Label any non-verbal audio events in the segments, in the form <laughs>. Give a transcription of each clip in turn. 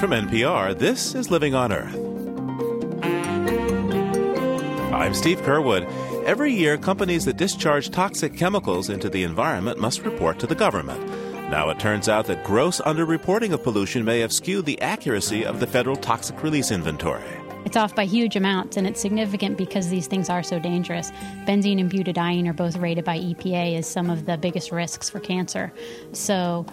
From NPR, this is Living on Earth. I'm Steve Curwood. Every year, companies that discharge toxic chemicals into the environment must report to the government. Now, it turns out that gross underreporting of pollution may have skewed the accuracy of the federal toxic release inventory. It's off by huge amounts, and it's significant because these things are so dangerous. Benzene and butadiene are both rated by EPA as some of the biggest risks for cancer. So,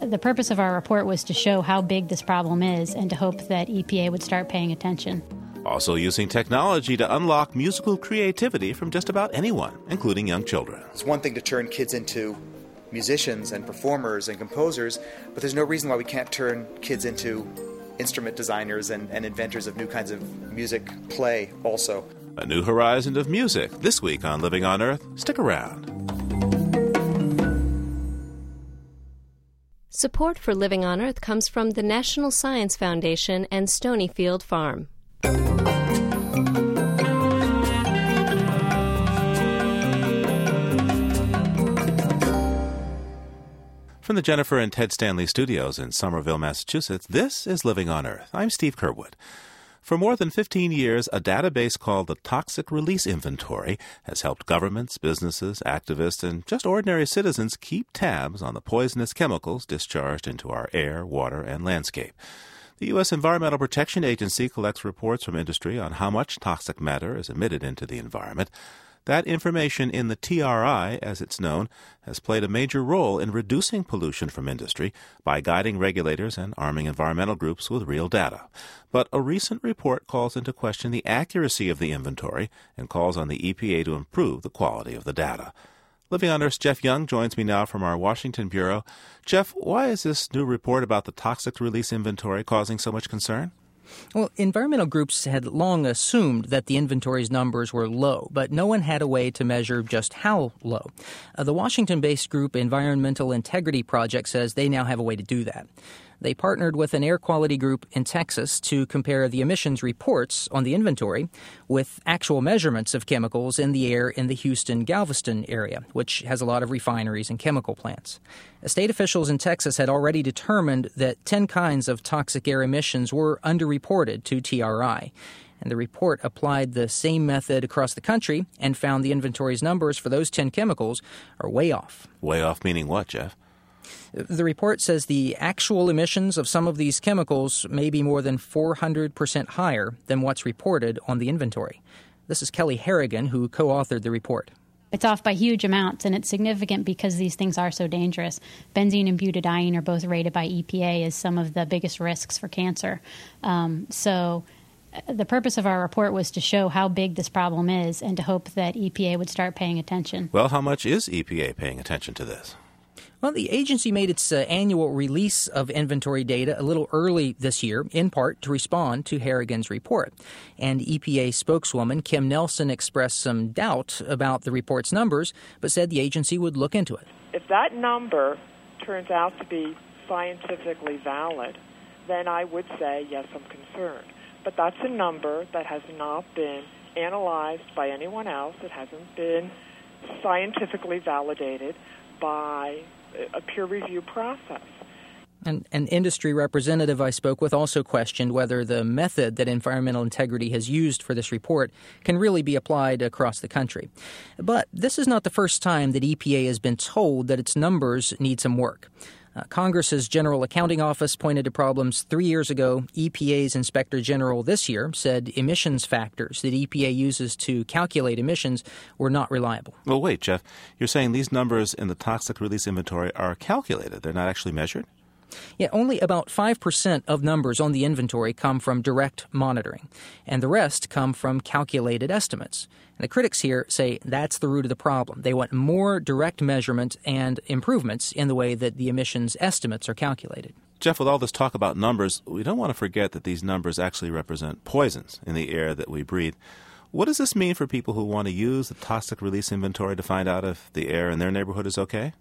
the purpose of our report was to show how big this problem is and to hope that EPA would start paying attention. Also, using technology to unlock musical creativity from just about anyone, including young children. It's one thing to turn kids into musicians and performers and composers, but there's no reason why we can't turn kids into instrument designers and, and inventors of new kinds of music play also. A new horizon of music this week on Living on Earth. Stick around. Support for Living on Earth comes from the National Science Foundation and Stonyfield Farm. From the Jennifer and Ted Stanley studios in Somerville, Massachusetts, this is Living on Earth. I'm Steve Curwood. For more than 15 years, a database called the Toxic Release Inventory has helped governments, businesses, activists, and just ordinary citizens keep tabs on the poisonous chemicals discharged into our air, water, and landscape. The U.S. Environmental Protection Agency collects reports from industry on how much toxic matter is emitted into the environment. That information in the TRI, as it's known, has played a major role in reducing pollution from industry by guiding regulators and arming environmental groups with real data. But a recent report calls into question the accuracy of the inventory and calls on the EPA to improve the quality of the data. Living on Earth's Jeff Young joins me now from our Washington bureau. Jeff, why is this new report about the toxic release inventory causing so much concern? Well, environmental groups had long assumed that the inventory's numbers were low, but no one had a way to measure just how low. Uh, the Washington based group Environmental Integrity Project says they now have a way to do that. They partnered with an air quality group in Texas to compare the emissions reports on the inventory with actual measurements of chemicals in the air in the Houston Galveston area, which has a lot of refineries and chemical plants. State officials in Texas had already determined that 10 kinds of toxic air emissions were underreported to TRI and the report applied the same method across the country and found the inventory's numbers for those 10 chemicals are way off. Way off meaning what, Jeff? The report says the actual emissions of some of these chemicals may be more than 400% higher than what's reported on the inventory. This is Kelly Haragan, who co authored the report. It's off by huge amounts, and it's significant because these things are so dangerous. Benzene and butadiene are both rated by EPA as some of the biggest risks for cancer. Um, so, uh, the purpose of our report was to show how big this problem is and to hope that EPA would start paying attention. Well, how much is EPA paying attention to this? Well, the agency made its uh, annual release of inventory data a little early this year, in part to respond to Haragan's report. And EPA spokeswoman Kim Nelson expressed some doubt about the report's numbers, but said the agency would look into it. If that number turns out to be scientifically valid, then I would say, yes, I'm concerned. But that's a number that has not been analyzed by anyone else. It hasn't been scientifically validated by a peer review process. And an industry representative I spoke with also questioned whether the method that environmental integrity has used for this report can really be applied across the country. But this is not the first time that EPA has been told that its numbers need some work. Uh, Congress's General Accounting Office pointed to problems three years ago. EPA's Inspector General this year said emissions factors that EPA uses to calculate emissions were not reliable. Well, wait, Jeff. You're saying these numbers in the toxic release inventory are calculated, they're not actually measured? Yeah, only about 5% of numbers on the inventory come from direct monitoring, and the rest come from calculated estimates. And the critics here say that's the root of the problem. They want more direct measurement and improvements in the way that the emissions estimates are calculated. Jeff, with all this talk about numbers, we don't want to forget that these numbers actually represent poisons in the air that we breathe. What does this mean for people who want to use the toxic release inventory to find out if the air in their neighborhood is okay?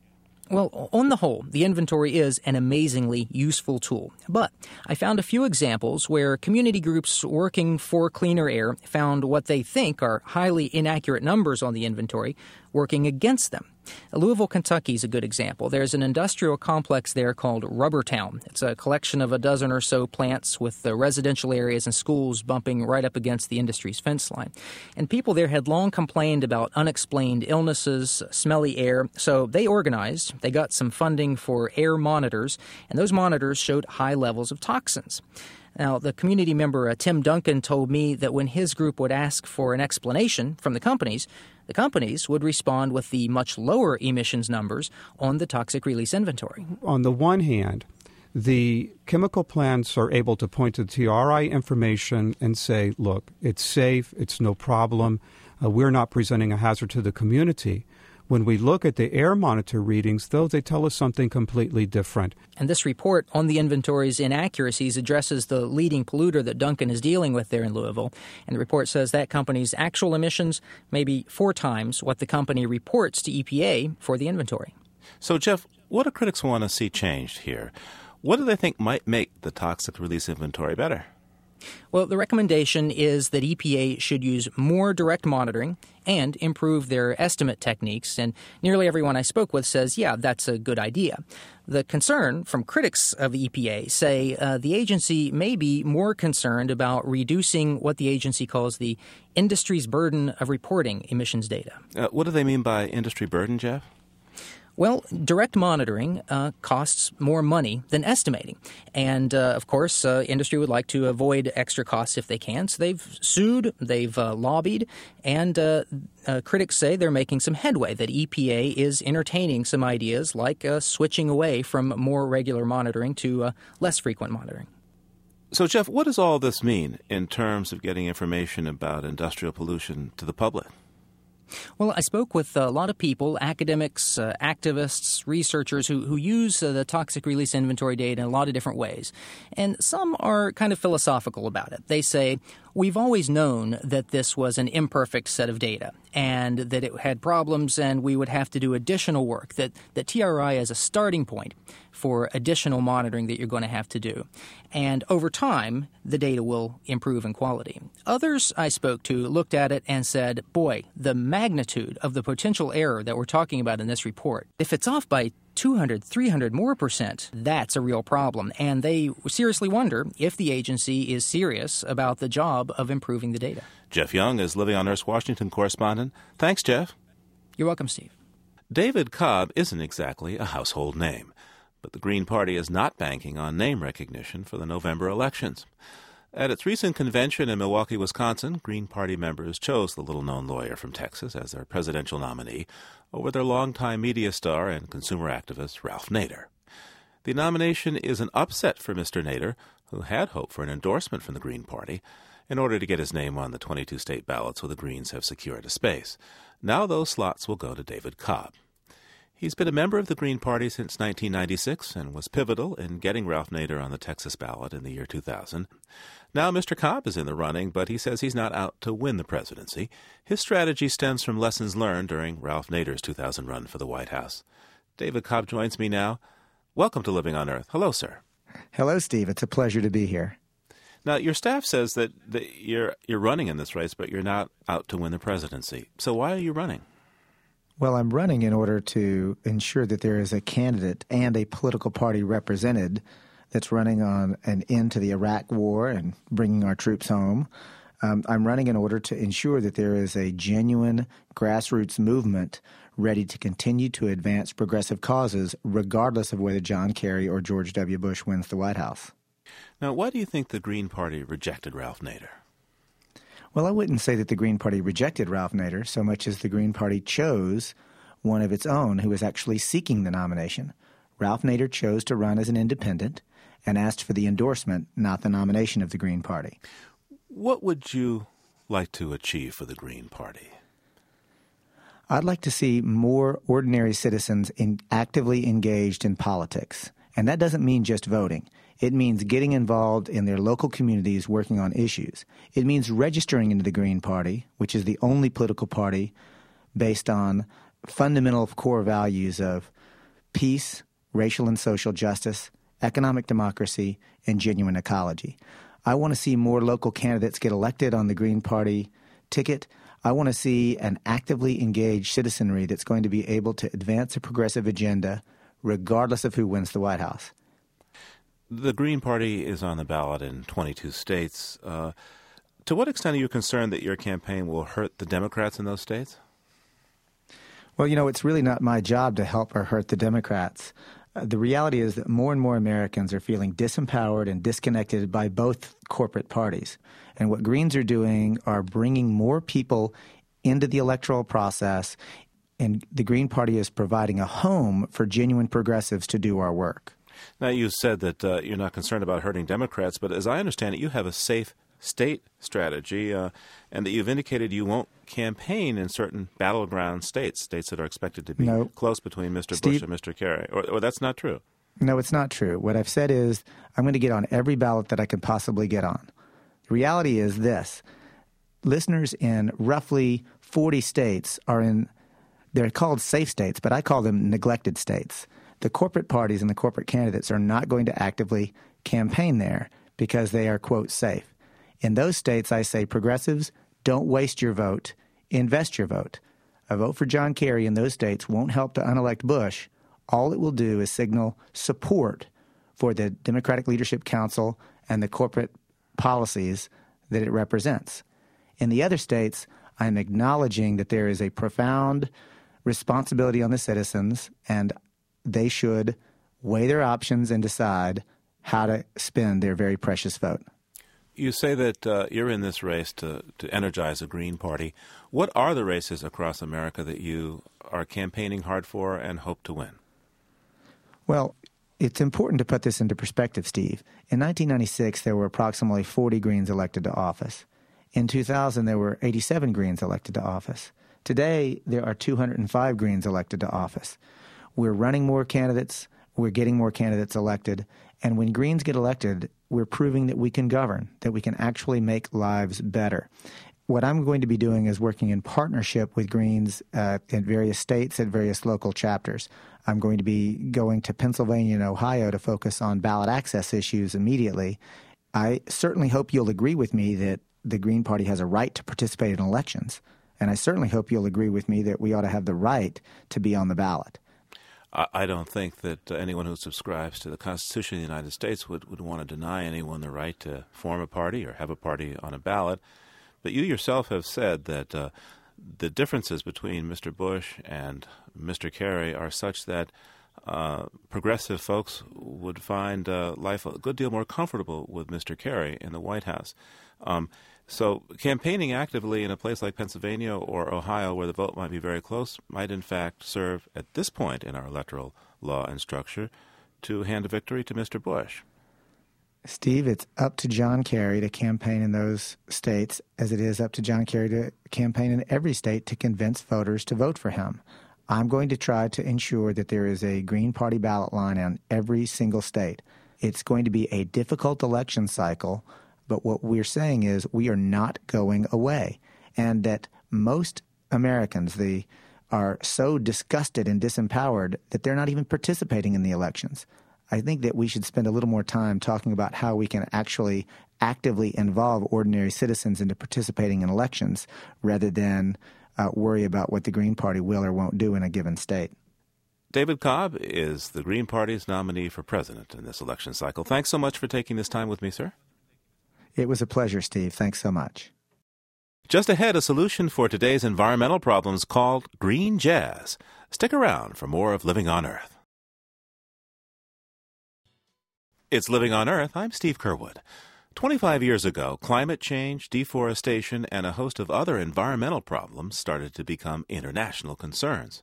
Well, on the whole, the inventory is an amazingly useful tool. But I found a few examples where community groups working for cleaner air found what they think are highly inaccurate numbers on the inventory working against them. Louisville, Kentucky is a good example. There's an industrial complex there called Rubbertown. It's a collection of a dozen or so plants with the residential areas and schools bumping right up against the industry's fence line. And people there had long complained about unexplained illnesses, smelly air, so they organized. They got some funding for air monitors, and those monitors showed high levels of toxins. Now, the community member uh, Tim Duncan told me that when his group would ask for an explanation from the companies, the companies would respond with the much lower emissions numbers on the toxic release inventory. On the one hand, the chemical plants are able to point to the TRI information and say, look, it's safe, it's no problem, uh, we're not presenting a hazard to the community. When we look at the air monitor readings, though, they tell us something completely different. And this report on the inventory's inaccuracies addresses the leading polluter that Duncan is dealing with there in Louisville. And the report says that company's actual emissions may be four times what the company reports to EPA for the inventory. So, Jeff, what do critics want to see changed here? What do they think might make the toxic release inventory better? Well, the recommendation is that EPA should use more direct monitoring and improve their estimate techniques. And nearly everyone I spoke with says, yeah, that's a good idea. The concern from critics of the EPA say uh, the agency may be more concerned about reducing what the agency calls the industry's burden of reporting emissions data. Uh, what do they mean by industry burden, Jeff? Well, direct monitoring uh, costs more money than estimating. And uh, of course, uh, industry would like to avoid extra costs if they can. So they've sued, they've uh, lobbied, and uh, uh, critics say they're making some headway, that EPA is entertaining some ideas like switching away from more regular monitoring to less frequent monitoring. So, Jeff, what does all this mean in terms of getting information about industrial pollution to the public? Well, I spoke with a lot of people, academics, uh, activists, researchers who, who use uh, the toxic release inventory data in a lot of different ways. And some are kind of philosophical about it. They say, We've always known that this was an imperfect set of data and that it had problems, and we would have to do additional work, that, that TRI is a starting point for additional monitoring that you're going to have to do. And over time, the data will improve in quality. Others I spoke to looked at it and said, boy, the magnitude of the potential error that we're talking about in this report, if it's off by 200, 300 more percent, that's a real problem. And they seriously wonder if the agency is serious about the job of improving the data. Jeff Young is Living on Earth's Washington correspondent. Thanks, Jeff. You're welcome, Steve. David Cobb isn't exactly a household name, but the Green Party is not banking on name recognition for the November elections. At its recent convention in Milwaukee, Wisconsin, Green Party members chose the little known lawyer from Texas as their presidential nominee over their longtime media star and consumer activist, Ralph Nader. The nomination is an upset for Mr. Nader, who had hoped for an endorsement from the Green Party in order to get his name on the 22 state ballots where the Greens have secured a space. Now those slots will go to David Cobb. He's been a member of the Green Party since 1996 and was pivotal in getting Ralph Nader on the Texas ballot in the year 2000. Now, Mr. Cobb is in the running, but he says he's not out to win the presidency. His strategy stems from lessons learned during Ralph Nader's 2000 run for the White House. David Cobb joins me now. Welcome to Living on Earth. Hello, sir. Hello, Steve. It's a pleasure to be here. Now, your staff says that, that you're you're running in this race, but you're not out to win the presidency. So why are you running? Well, I'm running in order to ensure that there is a candidate and a political party represented that's running on an end to the Iraq war and bringing our troops home. Um, I'm running in order to ensure that there is a genuine grassroots movement ready to continue to advance progressive causes, regardless of whether John Kerry or George W. Bush wins the White House. Now, why do you think the Green Party rejected Ralph Nader? Well, I wouldn't say that the Green Party rejected Ralph Nader so much as the Green Party chose one of its own who was actually seeking the nomination. Ralph Nader chose to run as an independent and asked for the endorsement, not the nomination of the Green Party. What would you like to achieve for the Green Party? I'd like to see more ordinary citizens in actively engaged in politics. And that doesn't mean just voting. It means getting involved in their local communities working on issues. It means registering into the Green Party, which is the only political party based on fundamental core values of peace, racial and social justice, economic democracy, and genuine ecology. I want to see more local candidates get elected on the Green Party ticket. I want to see an actively engaged citizenry that's going to be able to advance a progressive agenda regardless of who wins the White House. The Green Party is on the ballot in 22 states. Uh, to what extent are you concerned that your campaign will hurt the Democrats in those states? Well, you know, it's really not my job to help or hurt the Democrats. Uh, the reality is that more and more Americans are feeling disempowered and disconnected by both corporate parties. And what Greens are doing are bringing more people into the electoral process, and the Green Party is providing a home for genuine progressives to do our work. Now, you said that uh, you're not concerned about hurting Democrats, but as I understand it, you have a safe state strategy, uh, and that you've indicated you won't campaign in certain battleground states, states that are expected to be no. close between Mr. Steve, Bush and Mr. Kerry. Or, or, that's not true. No, it's not true. What I've said is I'm going to get on every ballot that I can possibly get on. The reality is this listeners in roughly 40 states are in, they're called safe states, but I call them neglected states. The corporate parties and the corporate candidates are not going to actively campaign there because they are, quote, safe. In those states, I say progressives, don't waste your vote, invest your vote. A vote for John Kerry in those states won't help to unelect Bush. All it will do is signal support for the Democratic Leadership Council and the corporate policies that it represents. In the other states, I'm acknowledging that there is a profound responsibility on the citizens, and they should weigh their options and decide how to spend their very precious vote. You say that uh, you're in this race to, to energize a Green Party. What are the races across America that you are campaigning hard for and hope to win? Well, it's important to put this into perspective, Steve. In 1996, there were approximately 40 Greens elected to office. In 2000, there were 87 Greens elected to office. Today, there are 205 Greens elected to office. We're running more candidates, we're getting more candidates elected, and when Greens get elected, we're proving that we can govern, that we can actually make lives better. What I'm going to be doing is working in partnership with Greens uh, in various states and various local chapters. I'm going to be going to Pennsylvania and Ohio to focus on ballot access issues immediately. I certainly hope you'll agree with me that the Green Party has a right to participate in elections. And I certainly hope you'll agree with me that we ought to have the right to be on the ballot. I don't think that anyone who subscribes to the Constitution of the United States would, would want to deny anyone the right to form a party or have a party on a ballot. But you yourself have said that uh, the differences between Mr. Bush and Mr. Kerry are such that uh, progressive folks would find uh, life a good deal more comfortable with Mr. Kerry in the White House. Um, so, campaigning actively in a place like Pennsylvania or Ohio, where the vote might be very close, might in fact serve at this point in our electoral law and structure to hand a victory to Mr. Bush. Steve, it's up to John Kerry to campaign in those states as it is up to John Kerry to campaign in every state to convince voters to vote for him. I'm going to try to ensure that there is a Green Party ballot line in every single state. It's going to be a difficult election cycle but what we're saying is we are not going away, and that most Americans the, are so disgusted and disempowered that they're not even participating in the elections. I think that we should spend a little more time talking about how we can actually actively involve ordinary citizens into participating in elections rather than uh, worry about what the Green Party will or won't do in a given state. David Cobb is the Green Party's nominee for president in this election cycle. Thanks so much for taking this time with me, sir. It was a pleasure, Steve. Thanks so much. Just ahead, a solution for today's environmental problems called green jazz. Stick around for more of Living on Earth. It's Living on Earth. I'm Steve Curwood. 25 years ago, climate change, deforestation, and a host of other environmental problems started to become international concerns.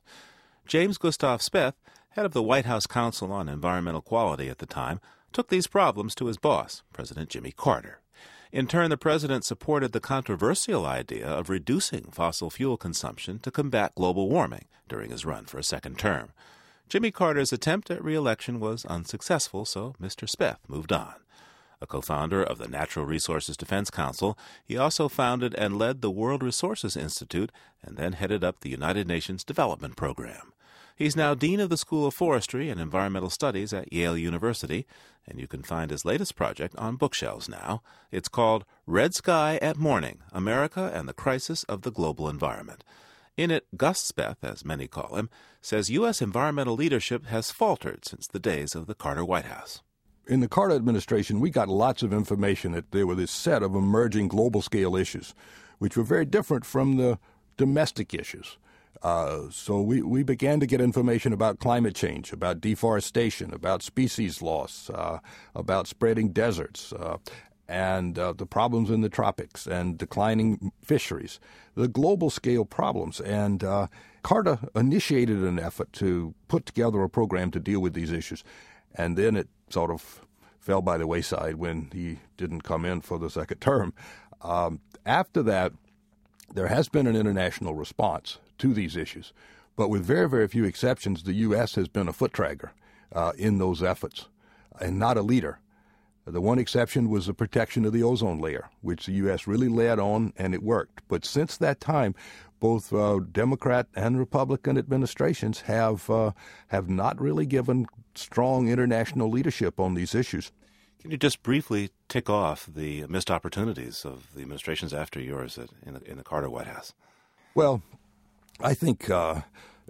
James Gustav Speth, head of the White House Council on Environmental Quality at the time, took these problems to his boss, President Jimmy Carter. In turn, the president supported the controversial idea of reducing fossil fuel consumption to combat global warming during his run for a second term. Jimmy Carter's attempt at re-election was unsuccessful, so Mr. Speth moved on. A co founder of the Natural Resources Defense Council, he also founded and led the World Resources Institute and then headed up the United Nations Development Program. He's now Dean of the School of Forestry and Environmental Studies at Yale University, and you can find his latest project on bookshelves now. It's called Red Sky at Morning America and the Crisis of the Global Environment. In it, Gus Speth, as many call him, says U.S. environmental leadership has faltered since the days of the Carter White House in the Carter administration, we got lots of information that there were this set of emerging global scale issues, which were very different from the domestic issues. Uh, so we, we began to get information about climate change, about deforestation, about species loss, uh, about spreading deserts, uh, and uh, the problems in the tropics and declining fisheries, the global scale problems. And uh, Carter initiated an effort to put together a program to deal with these issues. And then it sort of fell by the wayside when he didn't come in for the second <laughs> term. Um, after that, there has been an international response to these issues, but with very, very few exceptions, the U.S. has been a foot dragger uh, in those efforts and not a leader. The one exception was the protection of the ozone layer, which the U.S. really led on, and it worked. But since that time, both uh, Democrat and Republican administrations have uh, have not really given strong international leadership on these issues. Can you just briefly tick off the missed opportunities of the administrations after yours at, in, the, in the Carter White House? Well, I think uh,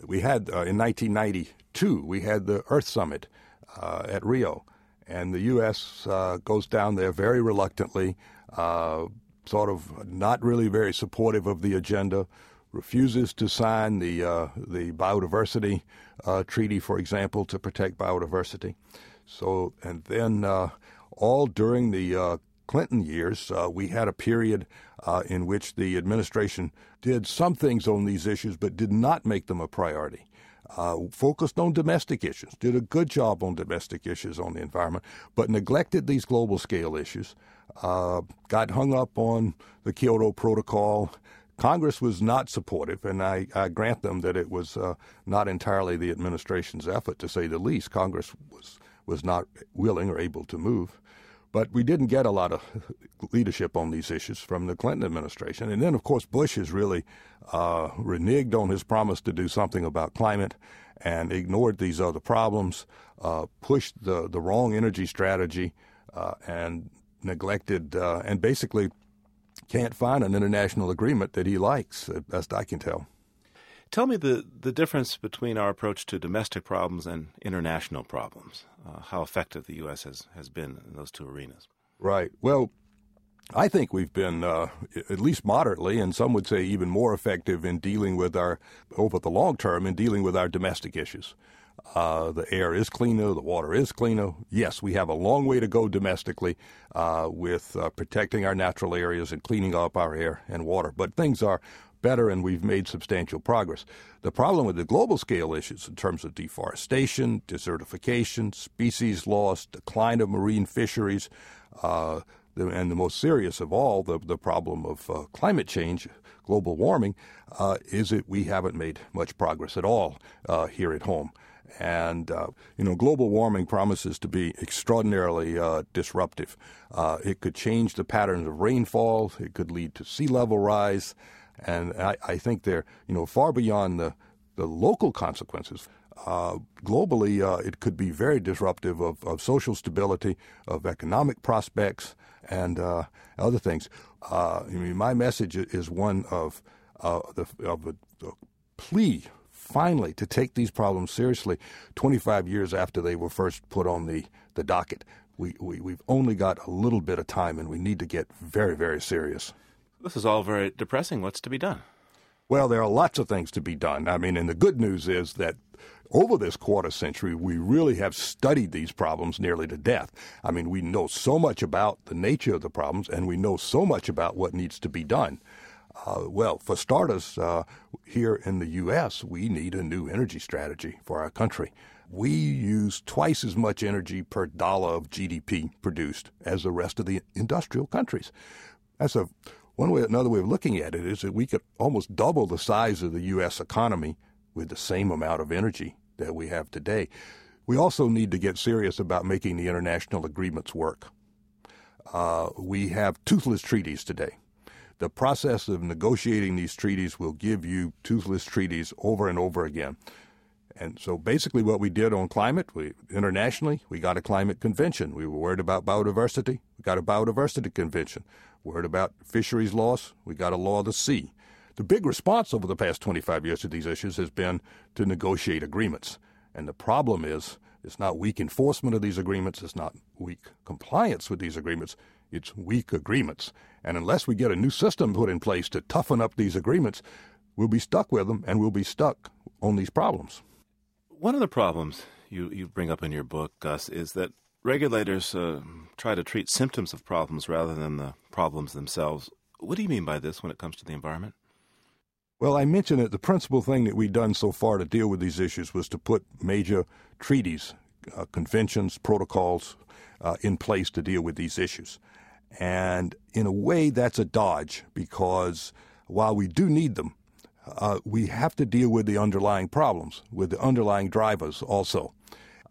we had uh, in 1992 we had the Earth Summit uh, at Rio, and the U.S. Uh, goes down there very reluctantly, sort of not really very supportive of the agenda refuses to sign the uh, the biodiversity uh, treaty, for example, to protect biodiversity. So, and then uh, all during the uh, Clinton years, uh, we had a period uh, in which the administration did some things on these issues, but did not make them a priority. focused on domestic issues, did a good job on domestic issues on the environment, but neglected these global scale issues. got hung up on the Kyoto Protocol Congress was not supportive, and I, I grant them that it was uh, not entirely the administration's effort, to say the least. Congress was was not willing or able to move, but we didn't get a lot of <laughs> leadership on these issues from the Clinton administration. And then, of course, Bush has really uh, reneged on his promise to do something about climate and ignored these other problems, uh, pushed the the wrong energy strategy, uh, and neglected uh, and basically can't find an international agreement that he likes, as best I can tell. Tell me the, the difference between our approach to domestic problems and international problems, uh, how effective the U.S. has, has been in those two arenas. Right. Well, I think we've been uh, at least moderately, and some would say even more effective in dealing with our, over the long term, in dealing with our domestic issues. Uh, the air is cleaner, the water is cleaner. Yes, we have a long way to go domestically uh, with uh, protecting our natural areas and cleaning up our air and water, but things are better and we've made substantial progress. The problem with the global scale issues in terms of deforestation, desertification, species loss, decline of marine fisheries, uh, and the most serious of all, the, the problem of uh, climate change, global warming, uh, is that we haven't made much progress at all uh, here at home. And, uh, you know, global warming promises to be extraordinarily uh, disruptive. Uh, it could change the patterns of rainfall, it could lead to sea level rise. And I, I think they're, you know, far beyond the, the local consequences. Uh, globally, uh, it could be very disruptive of, of social stability, of economic prospects, and uh, other things. I mean, my message is one of, the, of a, a plea finally to take these problems seriously 25 years after they were first put on the, the docket. We, we, we've only got a little bit of time and we need to get very, very serious. This is all very depressing. What's to be done? Well, there are lots of things to be done. I mean, and the good news is that over this quarter century, we really have studied these problems nearly to death. I mean, we know so much about the nature of the problems, and we know so much about what needs to be done. Uh, well, for starters, uh, here in the U.S., we need a new energy strategy for our country. We use twice as much energy per dollar of GDP produced as the rest of the industrial countries. That's a one way. Another way of looking at it is that we could almost double the size of the U.S. economy with the same amount of energy that we have today. We also need to get serious about making the international agreements work. Uh, we have toothless treaties today. The process of negotiating these treaties will give you toothless treaties over and over again. And so basically, what we did on climate, we internationally, we got a climate convention. We were worried about biodiversity, we got a biodiversity convention. Worried about fisheries loss, we got a law of the sea. The big response over the past 25 years to these issues has been to negotiate agreements. And the problem is, it's not weak enforcement of these agreements, it's not weak compliance with these agreements, it's weak agreements. And unless we get a new system put in place to toughen up these agreements, we'll be stuck with them and we'll be stuck on these problems. One of the problems you, you bring up in your book, Gus, is that regulators uh, try to treat symptoms of problems rather than the problems themselves. What do you mean by this when it comes to the environment? Well, I mentioned that the principal thing that we've done so far to deal with these issues was to put major treaties, uh, conventions, protocols uh, in place to deal with these issues. And in a way, that's a dodge because while we do need them, uh, we have to deal with the underlying problems, with the underlying drivers also.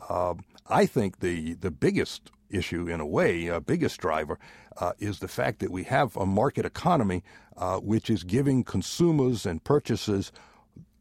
Uh, I think the, the biggest issue, in a way, uh, biggest driver, uh, is the fact that we have a market economy uh, which is giving consumers and purchasers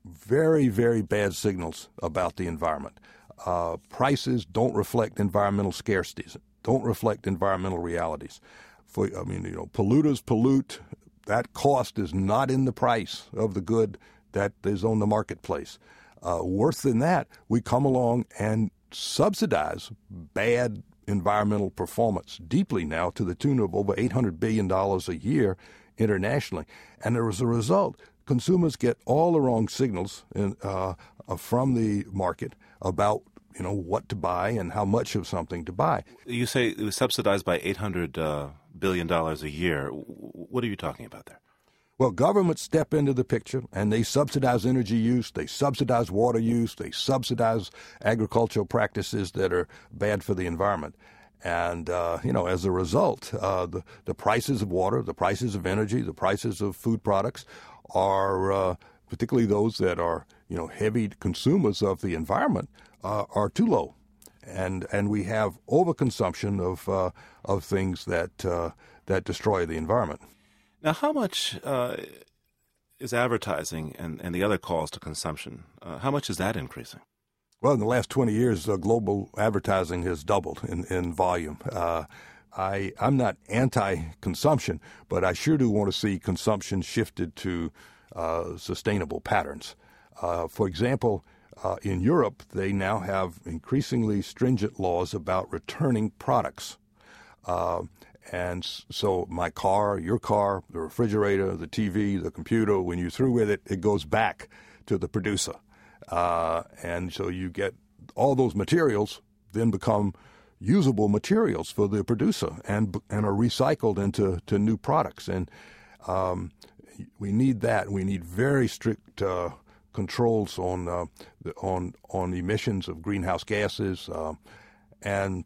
very, very bad signals about the environment. Uh, prices don't reflect environmental scarcities, don't reflect environmental realities. For I mean, you know, polluters pollute, that cost is not in the price of the good that is on the marketplace. Uh, worse than that, we come along and subsidize bad environmental performance deeply now to the tune of over $800 billion a year internationally. And as a result, consumers get all the wrong signals in, uh, uh, from the market about you know what to buy and how much of something to buy. You say it was subsidized by 800 uh, billion dollars a year. What are you talking about there? Well, governments step into the picture and they subsidize energy use, they subsidize water use, they subsidize agricultural practices that are bad for the environment. And, uh, you know, as a result, uh, the, the prices of water, the prices of energy, the prices of food products are, uh, particularly those that are, you know, heavy consumers of the environment, uh, are too low and and we have overconsumption of uh, of things that uh, that destroy the environment. Now, how much uh, is advertising and, and the other calls to consumption? Uh, how much is that increasing? Well, in the last 20 years, uh, global advertising has doubled in, in volume. Uh, I, I'm not anti consumption, but I sure do want to see consumption shifted to sustainable patterns. for example, uh, in Europe, they now have increasingly stringent laws about returning products. And so, my car, your car, the refrigerator, the TV, the computer, when you're through with it, it goes back to the producer. Uh, and so, you get all those materials then become usable materials for the producer and and are recycled into to new products. And um, we need that. We need very strict uh, controls on uh, on on emissions of greenhouse gases, uh, and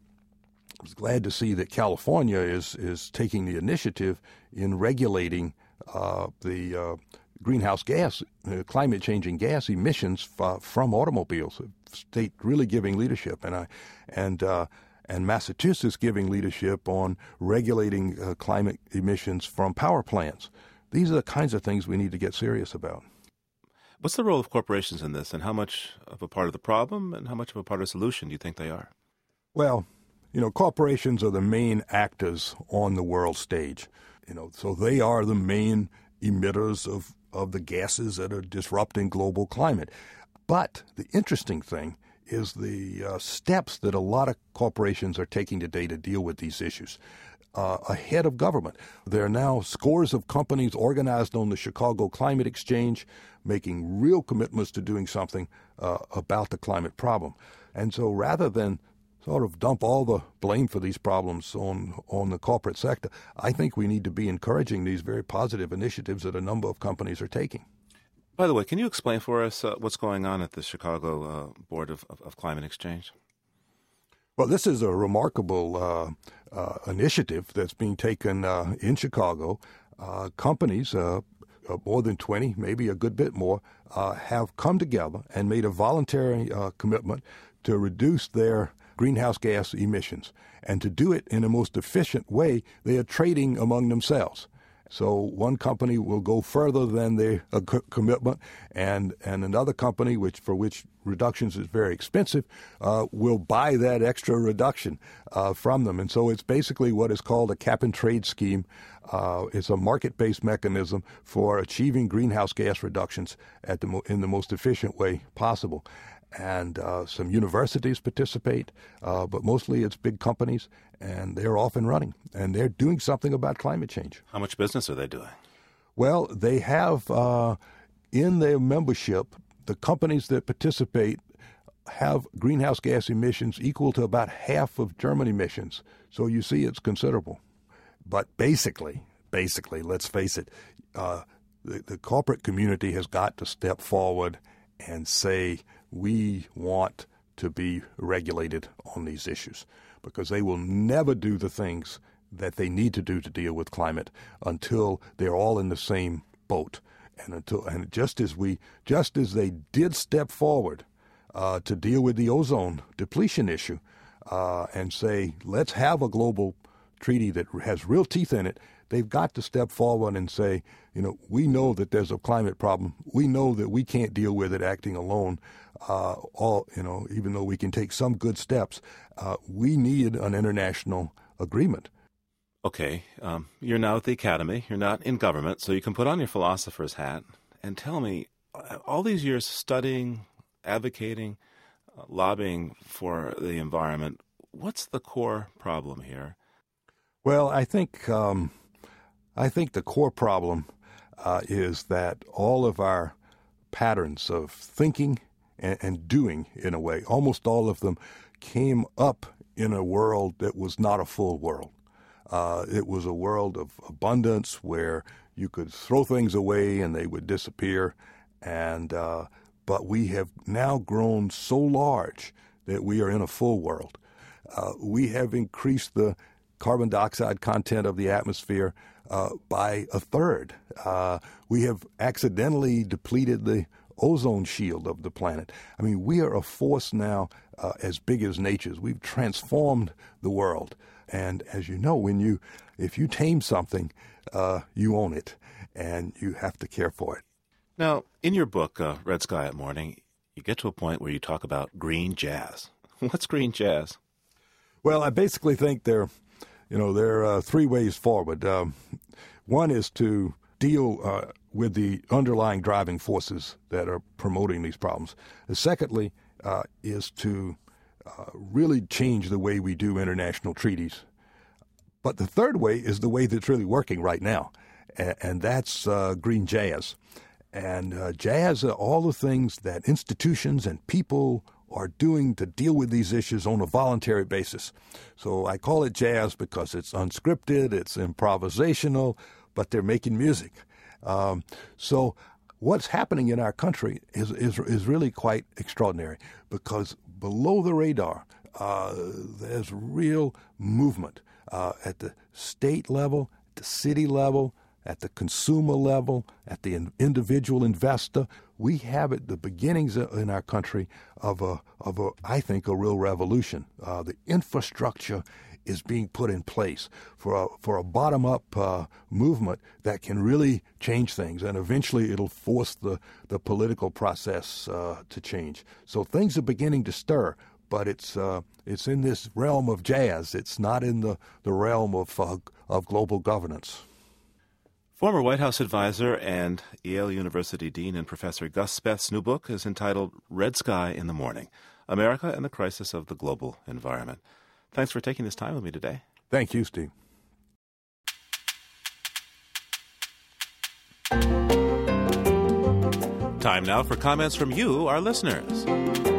was glad to see that California is is taking the initiative in regulating uh, the uh, greenhouse gas, uh, climate changing gas emissions f- from automobiles. State really giving leadership, and I and uh, and Massachusetts giving leadership on regulating climate emissions from power plants. These are the kinds of things we need to get serious about. What's the role of corporations in this, and how much of a part of the problem and how much of a part of the solution do you think they are? Well, you know, corporations are the main actors on the world stage. You know, so they are the main emitters of, of the gases that are disrupting global climate. But the interesting thing is the uh, steps that a lot of corporations are taking today to deal with these issues uh, ahead of government. There are now scores of companies organized on the Chicago Climate Exchange making real commitments to doing something uh, about the climate problem. And so rather than sort of dump all the blame for these problems on on the corporate sector, I think we need to be encouraging these very positive initiatives that a number of companies are taking. By the way, can you explain for us uh, what's going on at the Chicago uh, Board of, of, of Climate Exchange? Well, this is a remarkable uh, uh, initiative that's being taken uh, in Chicago. Uh, companies, uh, uh, more than 20, maybe a good bit more, have come together and made a voluntary commitment to reduce their greenhouse gas emissions. And to do it in the most efficient way, they are trading among themselves. So one company will go further than their uh, commitment, and and another company, which for which reductions is very expensive, uh, will buy that extra reduction uh, from them. And so it's basically what is called a cap and trade scheme. Uh, it's a market-based mechanism for achieving greenhouse gas reductions at the mo- in the most efficient way possible and uh, some universities participate, uh, but mostly it's big companies, and they're off and running, and they're doing something about climate change. How much business are they doing? Well, they have uh, in their membership the companies that participate have greenhouse gas emissions equal to about half of German emissions. So you see, it's considerable. But basically, basically, let's face it, uh, the, the corporate community has got to step forward and say we want to be regulated on these issues because they will never do the things that they need to do to deal with climate until they're all in the same boat. And until and just as we just as they did step forward uh, to deal with the ozone depletion issue uh, and say let's have a global treaty that has real teeth in it they've got to step forward and say you know we know that there's a climate problem we know that we can't deal with it acting alone uh, all you know, even though we can take some good steps, uh, we need an international agreement. Okay, um, you're now at the academy. You're not in government, so you can put on your philosopher's hat and tell me, uh, all these years studying, advocating, uh, lobbying for the environment, what's the core problem here? Well, I think um, I think the core problem uh, is that all of our patterns of thinking and, and doing in a way. Almost all of them came up in a world that was not a full world. Uh, it was a world of abundance where you could throw things away and they would disappear. And uh, but we have now grown so large that we are in a full world. Uh, we have increased the carbon dioxide content of the atmosphere uh, by a third. Uh, we have accidentally depleted the ozone shield of the planet. I mean, we are a force now uh, as big as nature's. We've transformed the world. And as you know, when you, if you tame something, uh, you own it, and you have to care for it. Now, in your book, uh, Red Sky at Morning, you get to a point where you talk about green jazz. <laughs> What's green jazz? Well, I basically think there, you know, there are three ways forward. Um, one is to deal uh, with the underlying driving forces that are promoting these problems. And secondly, uh, is to uh, really change the way we do international treaties. But the third way is the way that's really working right now, and, and that's uh, green jazz. And uh, jazz are all the things that institutions and people are doing to deal with these issues on a voluntary basis. So I call it jazz because it's unscripted, it's improvisational, but they're making music. Um, so what's happening in our country is, is, is really quite extraordinary because below the radar, uh, there's real movement uh, at the state level, at the city level, at the consumer level, at the individual investor. We have at the beginnings in our country of a, of a I think, a real revolution. Uh, the infrastructure is being put in place for a, for a bottom up uh, movement that can really change things, and eventually it'll force the, the political process uh, to change. So things are beginning to stir, but it's uh, it's in this realm of jazz. It's not in the, the realm of uh, of global governance. Former White House advisor and Yale University dean and professor Gus Speth's new book is entitled Red Sky in the Morning America and the Crisis of the Global Environment. Thanks for taking this time with me today. Thank you, Steve. Time now for comments from you, our listeners.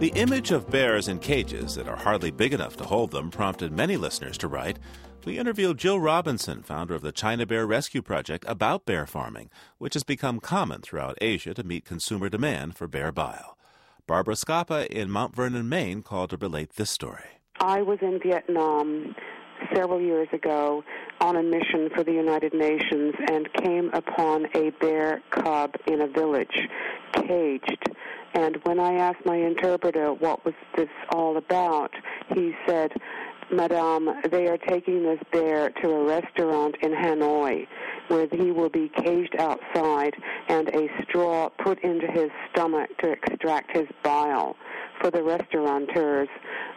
The image of bears in cages that are hardly big enough to hold them prompted many listeners to write. We interviewed Jill Robinson, founder of the China Bear Rescue Project, about bear farming, which has become common throughout Asia to meet consumer demand for bear bile. Barbara Scapa in Mount Vernon, Maine, called to relate this story. I was in Vietnam several years ago on a mission for the United Nations and came upon a bear cub in a village, caged. And when I asked my interpreter what was this all about, he said, Madame, they are taking this bear to a restaurant in Hanoi where he will be caged outside and a straw put into his stomach to extract his bile for the restaurateur's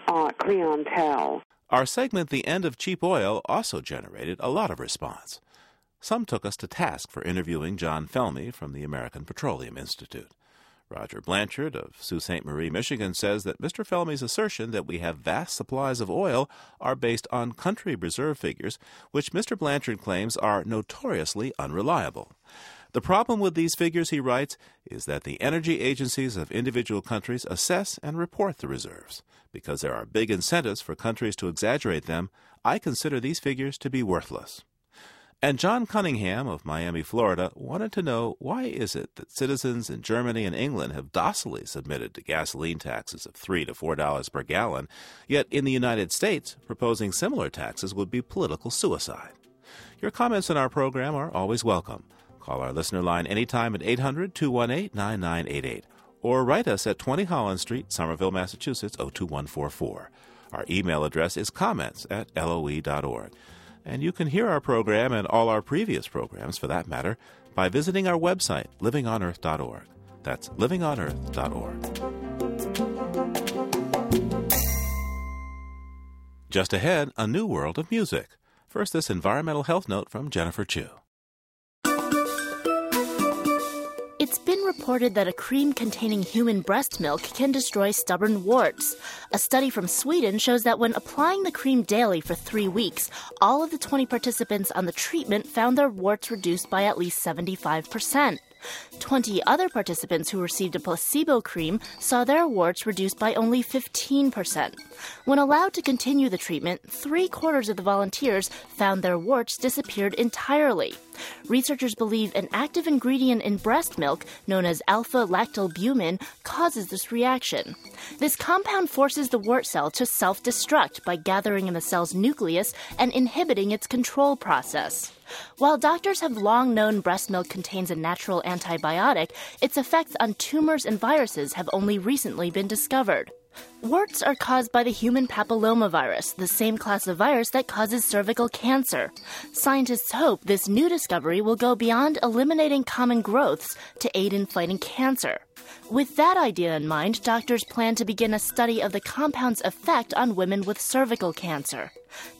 uh, clientele. Our segment, The End of Cheap Oil, also generated a lot of response. Some took us to task for interviewing John Felmy from the American Petroleum Institute. Roger Blanchard of Sault Ste. Marie, Michigan says that Mr. Felmy's assertion that we have vast supplies of oil are based on country reserve figures, which Mr. Blanchard claims are notoriously unreliable. The problem with these figures, he writes, is that the energy agencies of individual countries assess and report the reserves. Because there are big incentives for countries to exaggerate them, I consider these figures to be worthless. And John Cunningham of Miami, Florida, wanted to know why is it that citizens in Germany and England have docilely submitted to gasoline taxes of three to four dollars per gallon, yet in the United States, proposing similar taxes would be political suicide. Your comments on our program are always welcome. Call our listener line anytime at 800 218 9988 or write us at 20 Holland Street, Somerville, Massachusetts 02144. Our email address is comments at loe.org. And you can hear our program and all our previous programs, for that matter, by visiting our website, livingonearth.org. That's livingonearth.org. Just ahead, a new world of music. First, this environmental health note from Jennifer Chu. It's been reported that a cream containing human breast milk can destroy stubborn warts. A study from Sweden shows that when applying the cream daily for three weeks, all of the 20 participants on the treatment found their warts reduced by at least 75%. 20 other participants who received a placebo cream saw their warts reduced by only 15%. When allowed to continue the treatment, three quarters of the volunteers found their warts disappeared entirely. Researchers believe an active ingredient in breast milk, known as alpha lactalbumin, causes this reaction. This compound forces the wart cell to self destruct by gathering in the cell's nucleus and inhibiting its control process. While doctors have long known breast milk contains a natural antibiotic, its effects on tumors and viruses have only recently been discovered. Warts are caused by the human papillomavirus, the same class of virus that causes cervical cancer. Scientists hope this new discovery will go beyond eliminating common growths to aid in fighting cancer. With that idea in mind, doctors plan to begin a study of the compound's effect on women with cervical cancer.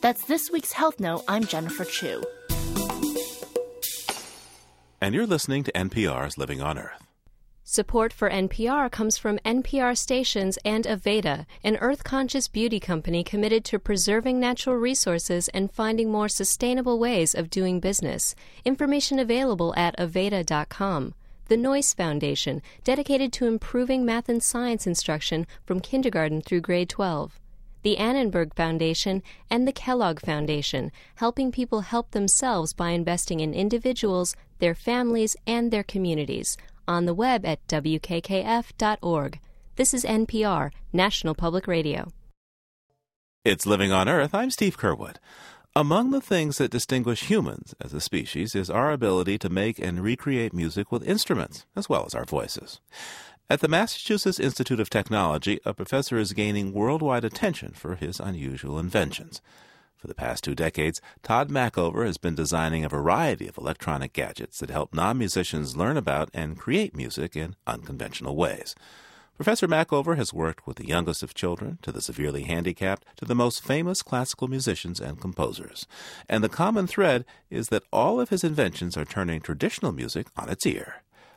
That's this week's Health Note. I'm Jennifer Chu. And you're listening to NPR's Living on Earth. Support for NPR comes from NPR stations and Aveda, an earth conscious beauty company committed to preserving natural resources and finding more sustainable ways of doing business. Information available at Aveda.com. The Noyce Foundation, dedicated to improving math and science instruction from kindergarten through grade 12. The Annenberg Foundation and the Kellogg Foundation, helping people help themselves by investing in individuals, their families, and their communities on the web at wkkf.org. This is NPR, National Public Radio. It's Living on Earth. I'm Steve Curwood. Among the things that distinguish humans as a species is our ability to make and recreate music with instruments, as well as our voices. At the Massachusetts Institute of Technology, a professor is gaining worldwide attention for his unusual inventions. For the past two decades, Todd Machover has been designing a variety of electronic gadgets that help non musicians learn about and create music in unconventional ways. Professor Machover has worked with the youngest of children to the severely handicapped to the most famous classical musicians and composers. And the common thread is that all of his inventions are turning traditional music on its ear.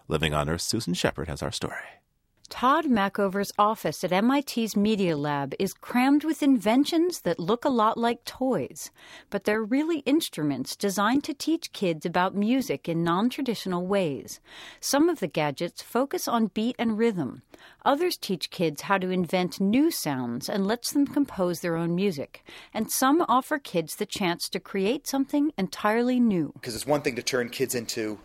Living on Earth, Susan Shepard has our story. Todd Machover's office at MIT's Media Lab is crammed with inventions that look a lot like toys, but they're really instruments designed to teach kids about music in non traditional ways. Some of the gadgets focus on beat and rhythm. Others teach kids how to invent new sounds and lets them compose their own music. And some offer kids the chance to create something entirely new. Because it's one thing to turn kids into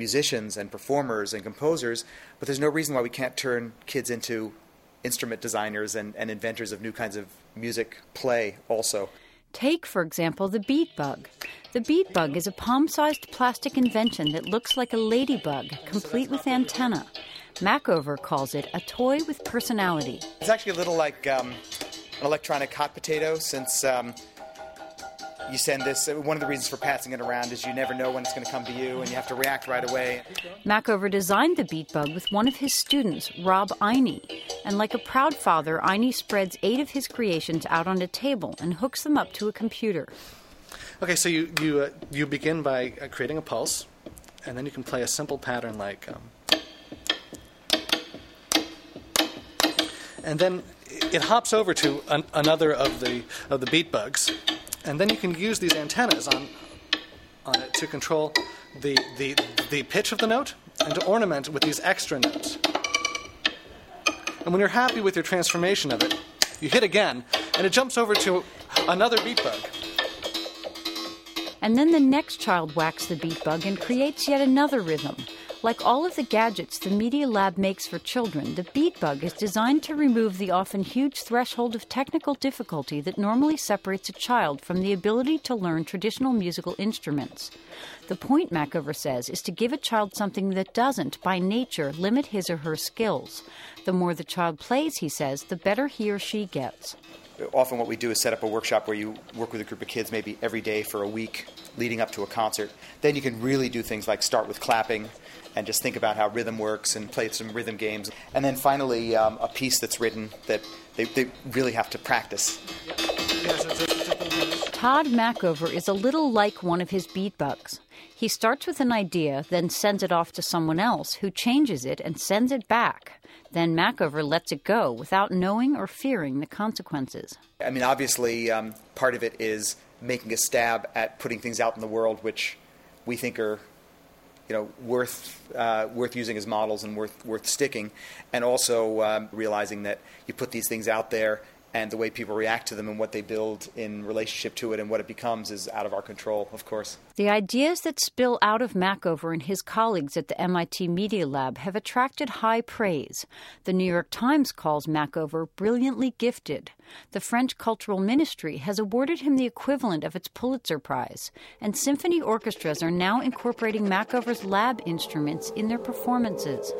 musicians and performers and composers, but there's no reason why we can't turn kids into instrument designers and, and inventors of new kinds of music play also. Take, for example, the beat bug. The beat bug is a palm sized plastic invention that looks like a ladybug, complete with antenna. Machover calls it a toy with personality. It's actually a little like um, an electronic hot potato since um, you send this. One of the reasons for passing it around is you never know when it's going to come to you, and you have to react right away. Machover designed the beat bug with one of his students, Rob Eine. And like a proud father, Eine spreads eight of his creations out on a table and hooks them up to a computer. Okay, so you you uh, you begin by uh, creating a pulse, and then you can play a simple pattern like. Um, and then it hops over to an, another of the of the beat bugs, and then you can use these antennas on on it to control the the the pitch of the note and to ornament with these extra notes. And when you're happy with your transformation of it, you hit again, and it jumps over to another beat bug. And then the next child whacks the beat bug and creates yet another rhythm. Like all of the gadgets the Media Lab makes for children, the Beat Bug is designed to remove the often huge threshold of technical difficulty that normally separates a child from the ability to learn traditional musical instruments. The point, Machover says, is to give a child something that doesn't, by nature, limit his or her skills. The more the child plays, he says, the better he or she gets often what we do is set up a workshop where you work with a group of kids maybe every day for a week leading up to a concert. Then you can really do things like start with clapping and just think about how rhythm works and play some rhythm games. And then finally, um, a piece that's written that they, they really have to practice. Todd Machover is a little like one of his beat bugs. He starts with an idea, then sends it off to someone else who changes it and sends it back. Then Machover lets it go without knowing or fearing the consequences. I mean, obviously, um, part of it is making a stab at putting things out in the world which we think are you know worth uh, worth using as models and worth worth sticking, and also um, realizing that you put these things out there and the way people react to them and what they build in relationship to it and what it becomes is out of our control, of course. The ideas that spill out of Machover and his colleagues at the MIT Media Lab have attracted high praise. The New York Times calls Machover brilliantly gifted. The French Cultural Ministry has awarded him the equivalent of its Pulitzer Prize, and symphony orchestras are now incorporating Machover's lab instruments in their performances.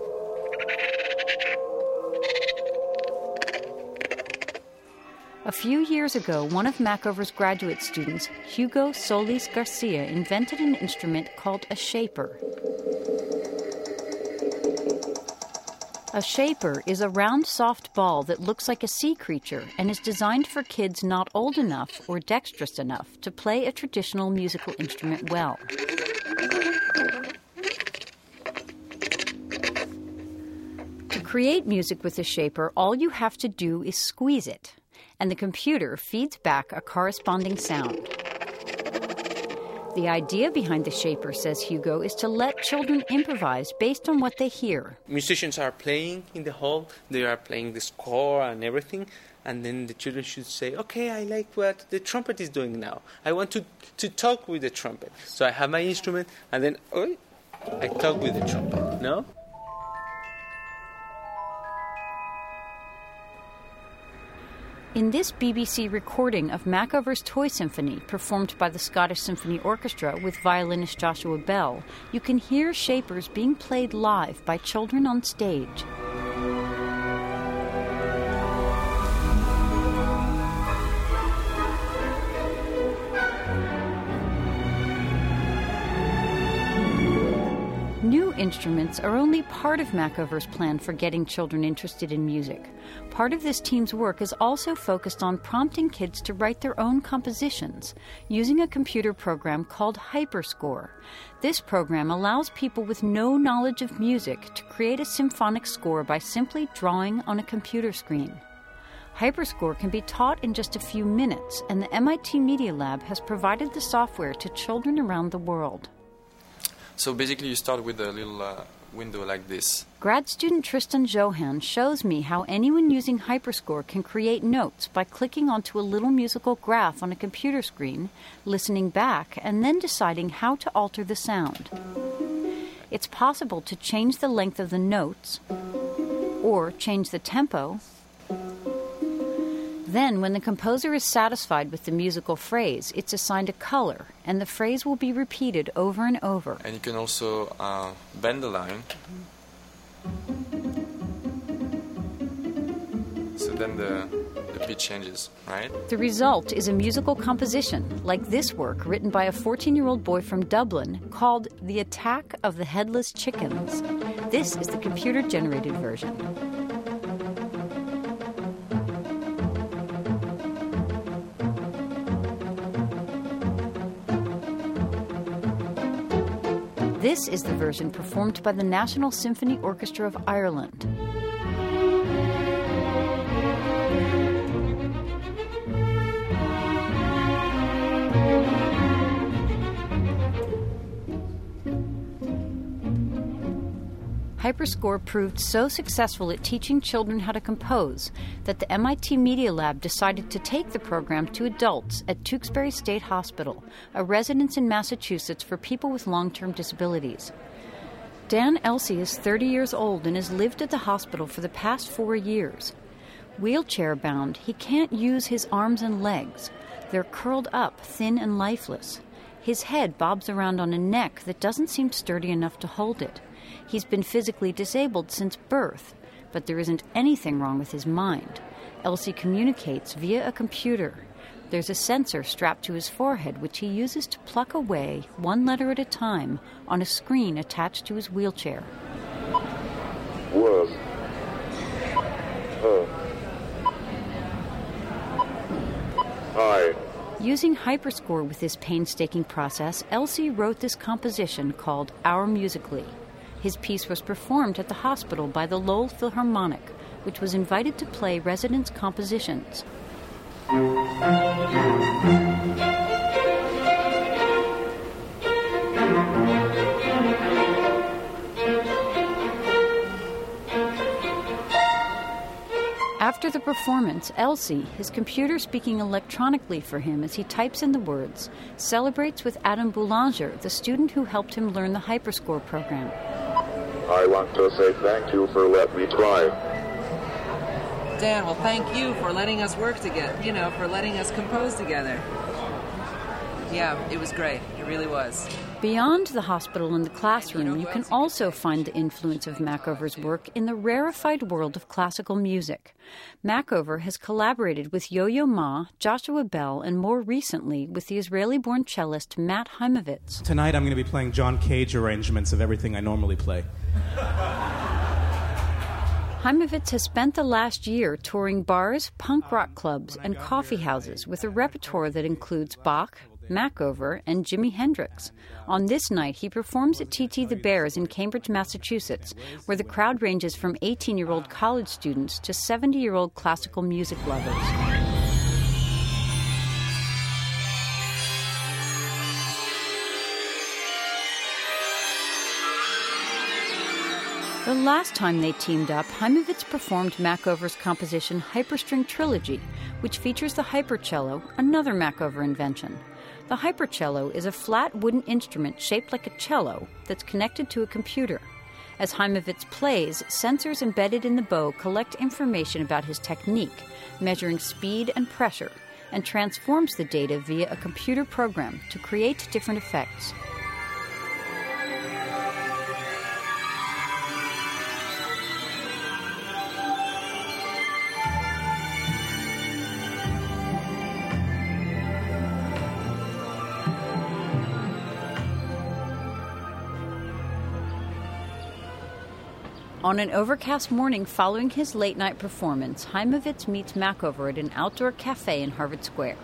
A few years ago, one of Machover's graduate students, Hugo Solis Garcia, invented an instrument called a shaper. A shaper is a round, soft ball that looks like a sea creature and is designed for kids not old enough or dexterous enough to play a traditional musical instrument well. To create music with a shaper, all you have to do is squeeze it and the computer feeds back a corresponding sound. The idea behind the shaper, says Hugo, is to let children improvise based on what they hear. Musicians are playing in the hall, they are playing the score and everything, and then the children should say, Okay, I like what the trumpet is doing now. I want to, to talk with the trumpet. So I have my instrument, and then oh, I talk with the trumpet. No? In this BBC recording of Machover's Toy Symphony, performed by the Scottish Symphony Orchestra with violinist Joshua Bell, you can hear shapers being played live by children on stage. Instruments are only part of Machover's plan for getting children interested in music. Part of this team's work is also focused on prompting kids to write their own compositions using a computer program called Hyperscore. This program allows people with no knowledge of music to create a symphonic score by simply drawing on a computer screen. Hyperscore can be taught in just a few minutes, and the MIT Media Lab has provided the software to children around the world. So basically, you start with a little uh, window like this. Grad student Tristan Jehan shows me how anyone using Hyperscore can create notes by clicking onto a little musical graph on a computer screen, listening back, and then deciding how to alter the sound. It's possible to change the length of the notes, or change the tempo, then, when the composer is satisfied with the musical phrase, it's assigned a color, and the phrase will be repeated over and over. And you can also uh, bend the line. So then the, the beat changes, right? The result is a musical composition, like this work written by a 14 year old boy from Dublin called The Attack of the Headless Chickens. This is the computer generated version. This is the version performed by the National Symphony Orchestra of Ireland. HyperScore proved so successful at teaching children how to compose that the MIT Media Lab decided to take the program to adults at Tewksbury State Hospital, a residence in Massachusetts for people with long term disabilities. Dan Elsey is 30 years old and has lived at the hospital for the past four years. Wheelchair bound, he can't use his arms and legs. They're curled up, thin and lifeless. His head bobs around on a neck that doesn't seem sturdy enough to hold it. He's been physically disabled since birth, but there isn't anything wrong with his mind. Elsey communicates via a computer. There's a sensor strapped to his forehead, which he uses to pluck away, one letter at a time, on a screen attached to his wheelchair. Was. Uh. Using Hyperscore with this painstaking process, Elsey wrote this composition called Our Musically. His piece was performed at the hospital by the Lowell Philharmonic, which was invited to play residents' compositions. After the performance, Elsey, his computer speaking electronically for him as he types in the words, celebrates with Adam Boulanger, the student who helped him learn the Hyperscore program. I want to say thank you for letting me try. Dan, well, thank you for letting us work together, you know, for letting us compose together. Yeah, it was great. It really was. Beyond the hospital and the classroom, you can also find the influence of Machover's work in the rarefied world of classical music. Machover has collaborated with Yo Yo Ma, Joshua Bell, and more recently with the Israeli born cellist Matt Haimovitz. Tonight I'm going to be playing John Cage arrangements of everything I normally play. Haimovitz has spent the last year touring bars, punk rock clubs, and coffee houses with a repertoire that includes Bach, Machover, and Jimi Hendrix. On this night, he performs at TT the Bears in Cambridge, Massachusetts, where the crowd ranges from 18 year old college students to 70 year old classical music lovers. The last time they teamed up, Haimovitz performed Machover's composition Hyperstring Trilogy, which features the hypercello, another Machover invention. The hypercello is a flat wooden instrument shaped like a cello that's connected to a computer. As Haimovitz plays, sensors embedded in the bow collect information about his technique, measuring speed and pressure, and transforms the data via a computer program to create different effects. On an overcast morning following his late night performance, Haimovitz meets Machover at an outdoor cafe in Harvard Square.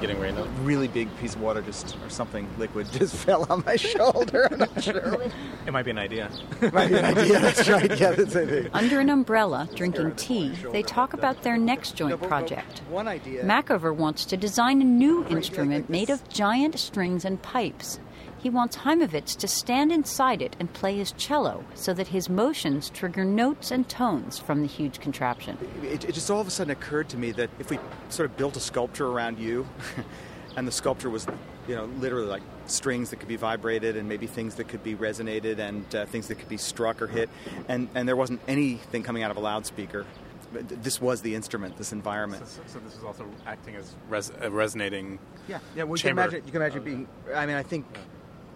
Getting rained on. Really big piece of water just or something liquid <laughs> just fell on my shoulder. I'm not sure. It might be an idea. might be an idea. That's right. Yeah, that's it. Under an umbrella, drinking tea, they talk about their next joint project. One idea. Machover wants to design a new instrument made of giant strings and pipes. He wants Haimovitz to stand inside it and play his cello so that his motions trigger notes and tones from the huge contraption. It, it just all of a sudden occurred to me that if we sort of built a sculpture around you, <laughs> and the sculpture was, you know, literally like strings that could be vibrated and maybe things that could be resonated and uh, things that could be struck or hit, and, and there wasn't anything coming out of a loudspeaker. This was the instrument, this environment. So, so this is also acting as res- a resonating. Yeah, yeah. Well, you can chamber. imagine. You can imagine being. I mean, I think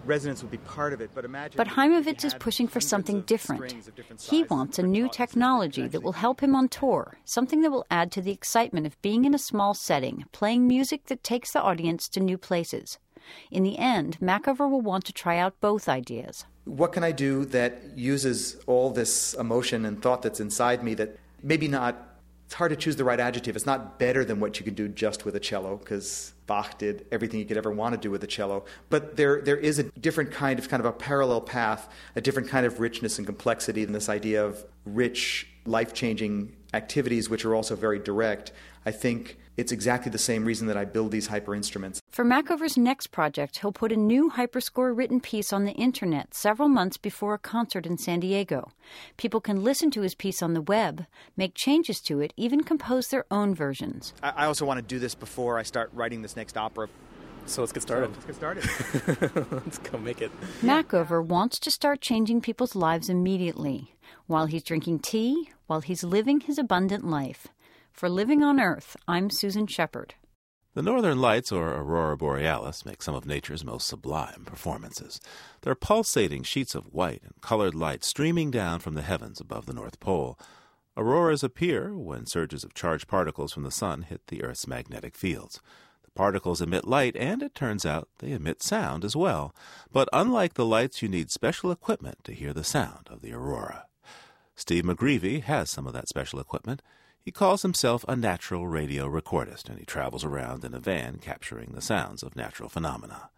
resonance would be part of it. But imagine. But Haimovitz is pushing for something different. He wants a new technology that will help him on tour, something that will add to the excitement of being in a small setting, playing music that takes the audience to new places. In the end, Machover will want to try out both ideas. What can I do that uses all this emotion and thought that's inside me that maybe not it's hard to choose the right adjective. It's not better than what you could do just with a cello because Bach did everything you could ever want to do with a cello. But there, there is a different kind of kind of a parallel path, a different kind of richness and complexity in this idea of rich, life changing activities, which are also very direct. I think it's exactly the same reason that I build these hyper instruments. For Machover's next project, he'll put a new hyperscore written piece on the internet several months before a concert in San Diego. People can listen to his piece on the web, make changes to it, even compose their own versions. I, I also want to do this before I start writing this next opera. So let's get started. So let's get started. <laughs> let's go make it. Machover wants to start changing people's lives immediately while he's drinking tea, while he's living his abundant life. For Living on Earth, I'm Susan Shepard. The northern lights, or aurora borealis, make some of nature's most sublime performances. They're pulsating sheets of white and colored light streaming down from the heavens above the North Pole. Auroras appear when surges of charged particles from the sun hit the Earth's magnetic fields. The particles emit light, and it turns out they emit sound as well. But unlike the lights, you need special equipment to hear the sound of the aurora. Steve McGreevy has some of that special equipment. He calls himself a natural radio recordist, and he travels around in a van capturing the sounds of natural phenomena.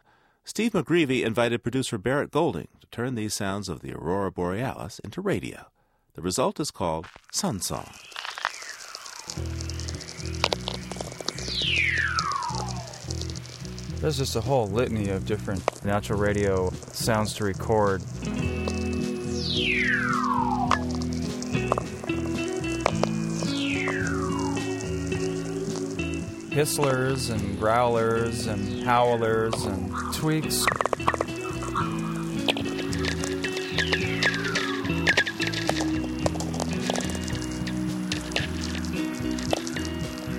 Steve McGreevy invited producer Barrett Golding to turn these sounds of the aurora borealis into radio. The result is called Sun Song. There's just a whole litany of different natural radio sounds to record. Hisslers and growlers and howlers and tweaks.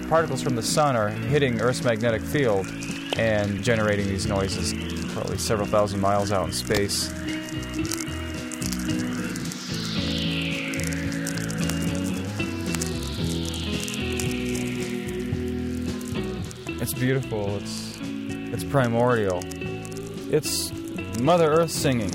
Particles from the sun are hitting Earth's magnetic field and generating these noises probably several thousand miles out in space. It's beautiful. It's it's primordial. It's Mother Earth singing.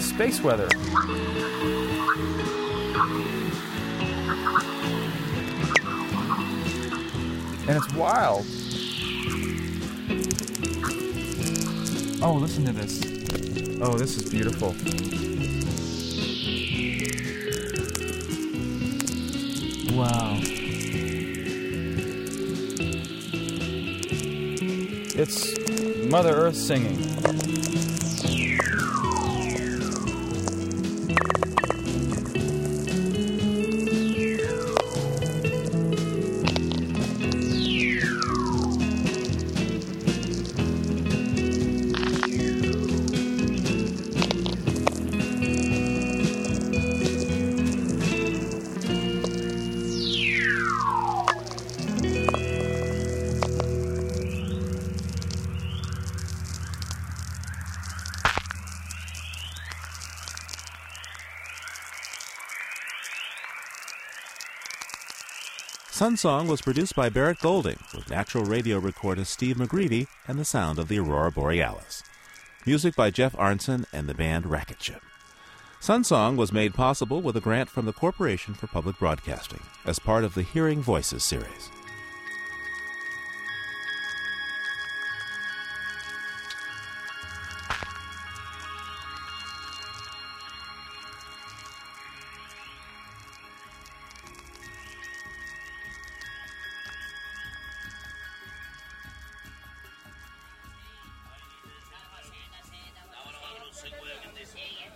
Space weather. And it's wild. Oh, listen to this. Oh, this is beautiful. Wow. It's Mother Earth singing. Sun Song was produced by Barrett Golding with natural radio recordist Steve McGreevy and the sound of the aurora borealis. Music by Jeff Arnson and the band Racket Ship. Sun Song was made possible with a grant from the Corporation for Public Broadcasting as part of the Hearing Voices series.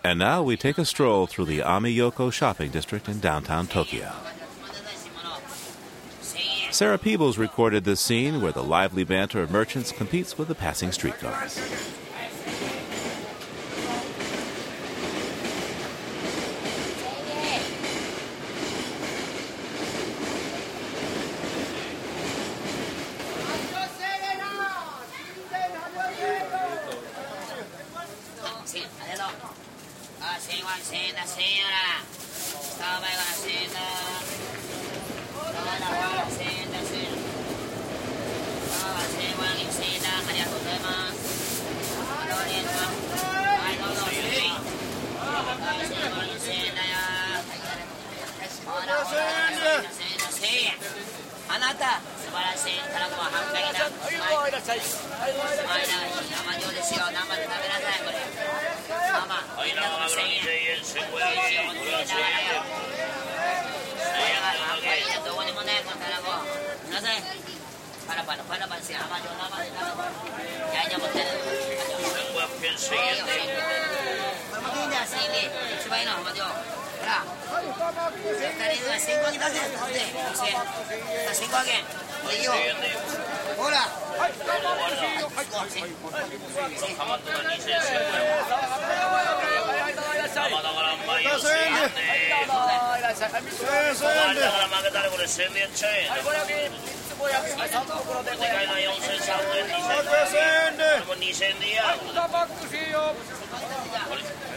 And now we take a stroll through the Ameyoko shopping district in downtown Tokyo. Sarah Peebles recorded this scene where the lively banter of merchants competes with the passing streetcars.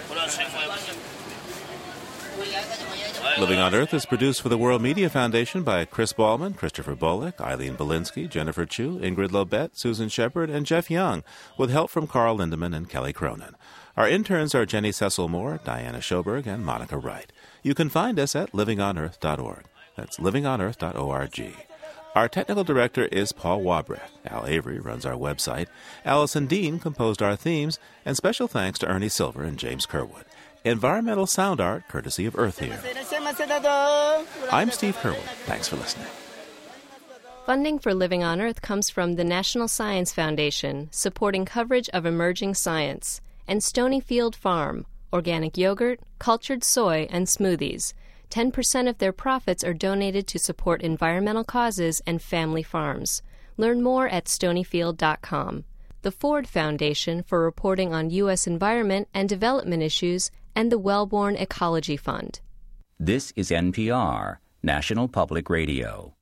これは1500円。Living on Earth is produced for the World Media Foundation by Chris Ballman, Christopher Bullock, Eileen Belinsky, Jennifer Chu, Ingrid Lobet, Susan Shepard, and Jeff Young, with help from Carl Lindemann and Kelly Cronin. Our interns are Jenny Cecil Moore, Diana Schoberg, and Monica Wright. You can find us at livingonearth.org. That's livingonearth.org. Our technical director is Paul Wabrecht. Al Avery runs our website. Allison Dean composed our themes, and special thanks to Ernie Silver and James Kerwood. Environmental sound art courtesy of EarthEar. I'm Steve Curwood. Thanks for listening. Funding for Living on Earth comes from the National Science Foundation, supporting coverage of emerging science, and Stonyfield Farm, organic yogurt, cultured soy, and smoothies. 10% of their profits are donated to support environmental causes and family farms. Learn more at stonyfield.com. The Ford Foundation for reporting on U.S. environment and development issues, and the Wellborn Ecology Fund. This is NPR, National Public Radio.